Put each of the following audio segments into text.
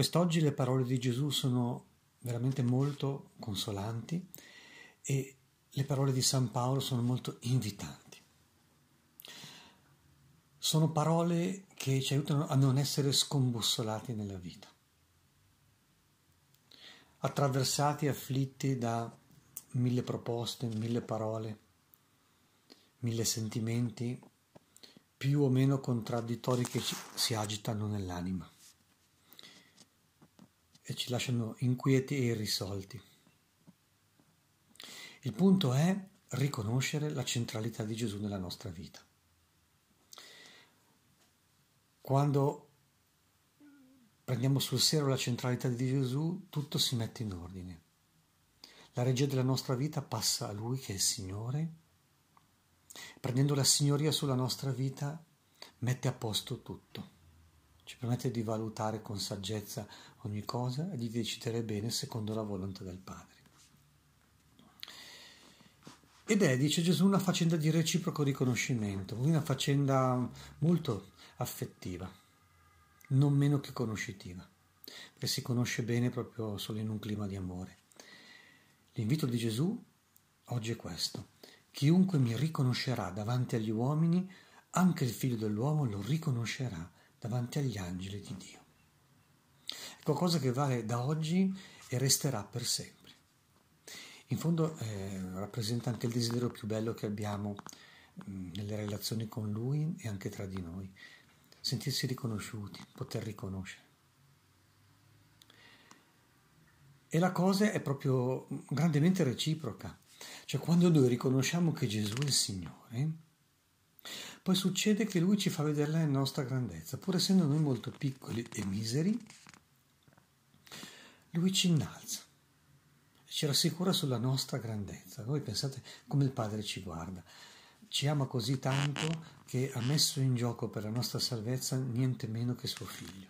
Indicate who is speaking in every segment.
Speaker 1: Quest'oggi le parole di Gesù sono veramente molto consolanti e le parole di San Paolo sono molto invitanti. Sono parole che ci aiutano a non essere scombussolati nella vita, attraversati afflitti da mille proposte, mille parole, mille sentimenti più o meno contraddittori che ci, si agitano nell'anima ci lasciano inquieti e irrisolti. Il punto è riconoscere la centralità di Gesù nella nostra vita. Quando prendiamo sul serio la centralità di Gesù, tutto si mette in ordine. La regia della nostra vita passa a Lui che è il Signore. Prendendo la signoria sulla nostra vita, mette a posto tutto. Ci permette di valutare con saggezza ogni cosa e di decidere bene secondo la volontà del Padre. Ed è, dice Gesù, una faccenda di reciproco riconoscimento, una faccenda molto affettiva, non meno che conoscitiva, perché si conosce bene proprio solo in un clima di amore. L'invito di Gesù oggi è questo. Chiunque mi riconoscerà davanti agli uomini, anche il figlio dell'uomo lo riconoscerà davanti agli angeli di Dio. È qualcosa che vale da oggi e resterà per sempre. In fondo eh, rappresenta anche il desiderio più bello che abbiamo mh, mm, nelle relazioni con Lui e anche tra di noi, sentirsi riconosciuti, poter riconoscere. E la cosa è proprio grandemente reciproca, cioè quando noi riconosciamo che Gesù è il Signore, poi succede che Lui ci fa vedere la nostra grandezza, pur essendo noi molto piccoli e miseri, Lui ci innalza ci rassicura sulla nostra grandezza. Voi pensate come il Padre ci guarda. Ci ama così tanto che ha messo in gioco per la nostra salvezza niente meno che suo figlio.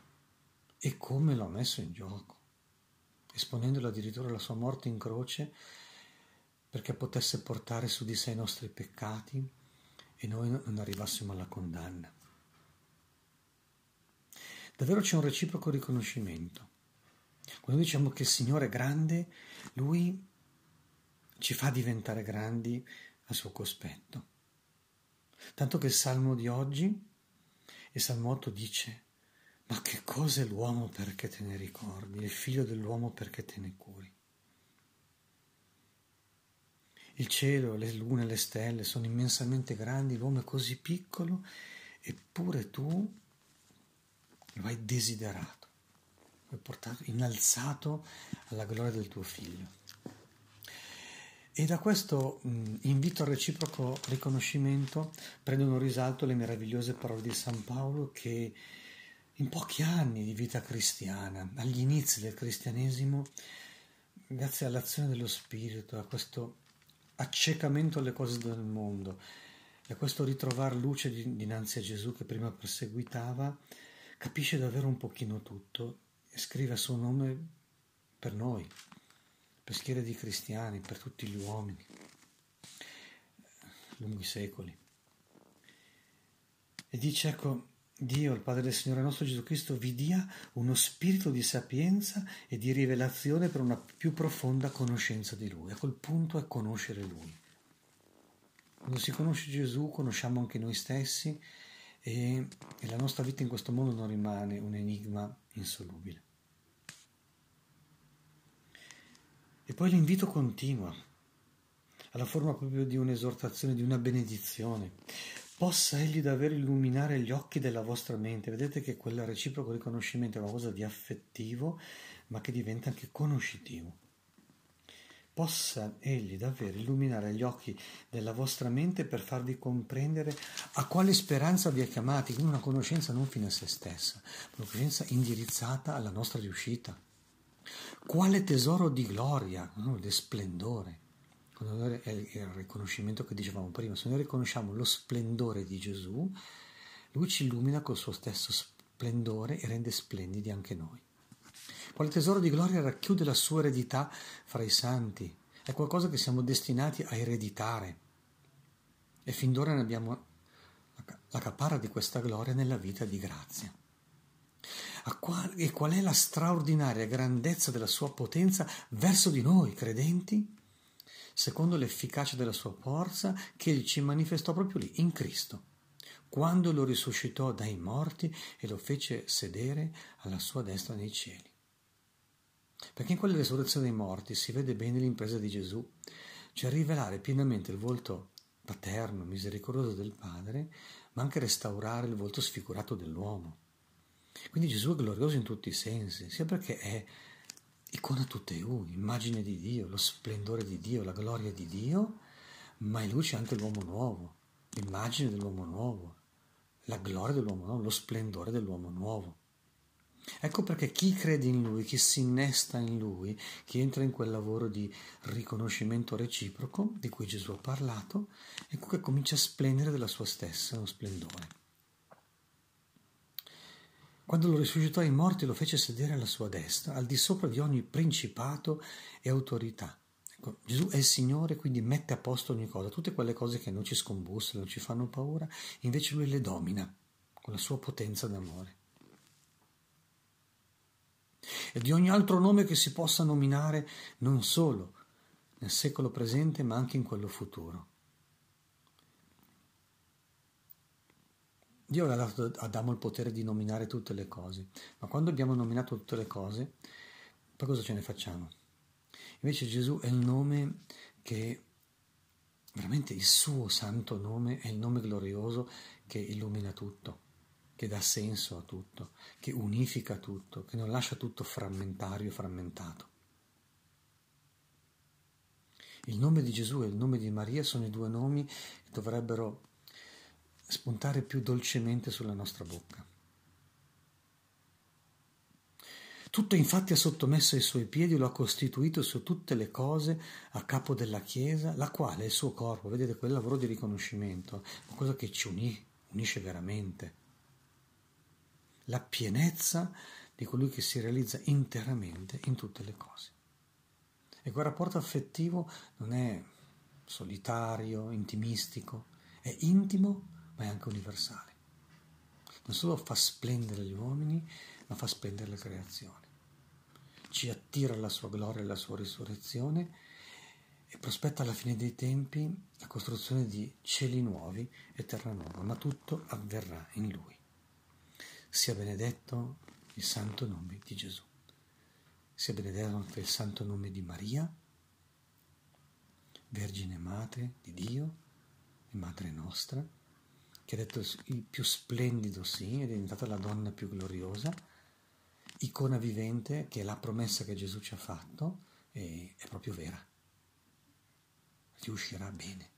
Speaker 1: E come lo ha messo in gioco? Esponendolo addirittura alla sua morte in croce perché potesse portare su di sé i nostri peccati e noi non arrivassimo alla condanna. Davvero c'è un reciproco riconoscimento. Quando diciamo che il Signore è grande, Lui ci fa diventare grandi a suo cospetto. Tanto che il Salmo di oggi, il Salmo 8 dice, ma che cosa è l'uomo perché te ne ricordi, il figlio dell'uomo perché te ne curi. Il cielo, le lune, le stelle sono immensamente grandi, l'uomo è così piccolo, eppure tu lo hai desiderato puoi portato, innalzato alla gloria del tuo figlio. E da questo mh, invito al reciproco riconoscimento prendono risalto le meravigliose parole di San Paolo che in pochi anni di vita cristiana, agli inizi del cristianesimo, grazie all'azione dello Spirito, a questo accecamento alle cose del mondo e questo ritrovare luce dinanzi a Gesù che prima perseguitava, capisce davvero un pochino tutto e scrive a suo nome per noi, per schiere di cristiani, per tutti gli uomini, lunghi secoli. E dice, ecco, Dio, il Padre del Signore nostro Gesù Cristo, vi dia uno spirito di sapienza e di rivelazione per una più profonda conoscenza di Lui. Ecco, il punto è conoscere Lui. Quando si conosce Gesù, conosciamo anche noi stessi e, e la nostra vita in questo mondo non rimane un enigma insolubile. E poi l'invito continua, alla forma proprio di un'esortazione, di una benedizione. Possa egli davvero illuminare gli occhi della vostra mente. Vedete che quel reciproco riconoscimento è qualcosa di affettivo, ma che diventa anche conoscitivo. Possa egli davvero illuminare gli occhi della vostra mente per farvi comprendere a quale speranza vi è chiamati, quindi una conoscenza non fine a se stessa, una conoscenza indirizzata alla nostra riuscita quale tesoro di gloria, no? di splendore. È il riconoscimento che dicevamo prima, se noi riconosciamo lo splendore di Gesù, lui ci illumina col suo stesso splendore e rende splendidi anche noi. Quale tesoro di gloria racchiude la sua eredità fra i santi, è qualcosa che siamo destinati a ereditare e fin d'ora ne abbiamo la caparra di questa gloria nella vita di grazia. e qual è la straordinaria grandezza della sua potenza verso di noi, credenti, secondo l'efficacia della sua forza che egli ci manifestò proprio lì, in Cristo, quando lo risuscitò dai morti e lo fece sedere alla sua destra nei cieli. Perché in quella resurrezione dei morti si vede bene l'impresa di Gesù, cioè rivelare pienamente il volto paterno, misericordioso del Padre, ma anche restaurare il volto sfigurato dell'uomo. Quindi Gesù è glorioso in tutti i sensi, sia perché è icona tutte U, immagine di Dio, lo splendore di Dio, la gloria di Dio, ma in lui c'è anche l'uomo nuovo, l'immagine dell'uomo nuovo, la gloria dell'uomo nuovo, lo splendore dell'uomo nuovo. Ecco perché chi crede in Lui, chi si innesta in Lui, chi entra in quel lavoro di riconoscimento reciproco di cui Gesù ha parlato, ecco che comincia a splendere della sua stessa uno splendore. Quando lo risuscitò ai morti lo fece sedere alla sua destra, al di sopra di ogni principato e autorità. Ecco, Gesù è il Signore, quindi mette a posto ogni cosa, tutte quelle cose che non ci scombussano, ci fanno paura, invece Lui le domina con la sua potenza d'amore e di ogni altro nome che si possa nominare non solo nel secolo presente ma anche in quello futuro. Dio ha dato ad Adamo il potere di nominare tutte le cose, ma quando abbiamo nominato tutte le cose, poi cosa ce ne facciamo? Invece Gesù è il nome che, veramente il suo santo nome, è il nome glorioso che illumina tutto che dà senso a tutto, che unifica tutto, che non lascia tutto frammentario frammentato. Il nome di Gesù e il nome di Maria sono i due nomi che dovrebbero spuntare più dolcemente sulla nostra bocca. Tutto infatti ha sottomesso ai suoi piedi, lo ha costituito su tutte le cose a capo della Chiesa, la quale è il suo corpo. Vedete, quel lavoro di riconoscimento, qualcosa che ci unisce veramente la pienezza di colui che si realizza interamente in tutte le cose. E quel rapporto affettivo non è solitario, intimistico, è intimo ma è anche universale. Non solo fa splendere gli uomini, ma fa splendere la creazione. Ci attira alla sua gloria e alla sua risurrezione e prospetta alla fine dei tempi la costruzione di cieli nuovi e terra nuova, ma tutto avverrà in lui sia benedetto il santo nome di Gesù, sia benedetto anche il santo nome di Maria, Vergine Madre di Dio e Madre nostra, che ha detto il più splendido sì, è diventata la donna più gloriosa, icona vivente che è la promessa che Gesù ci ha fatto e è proprio vera. Riuscirà bene.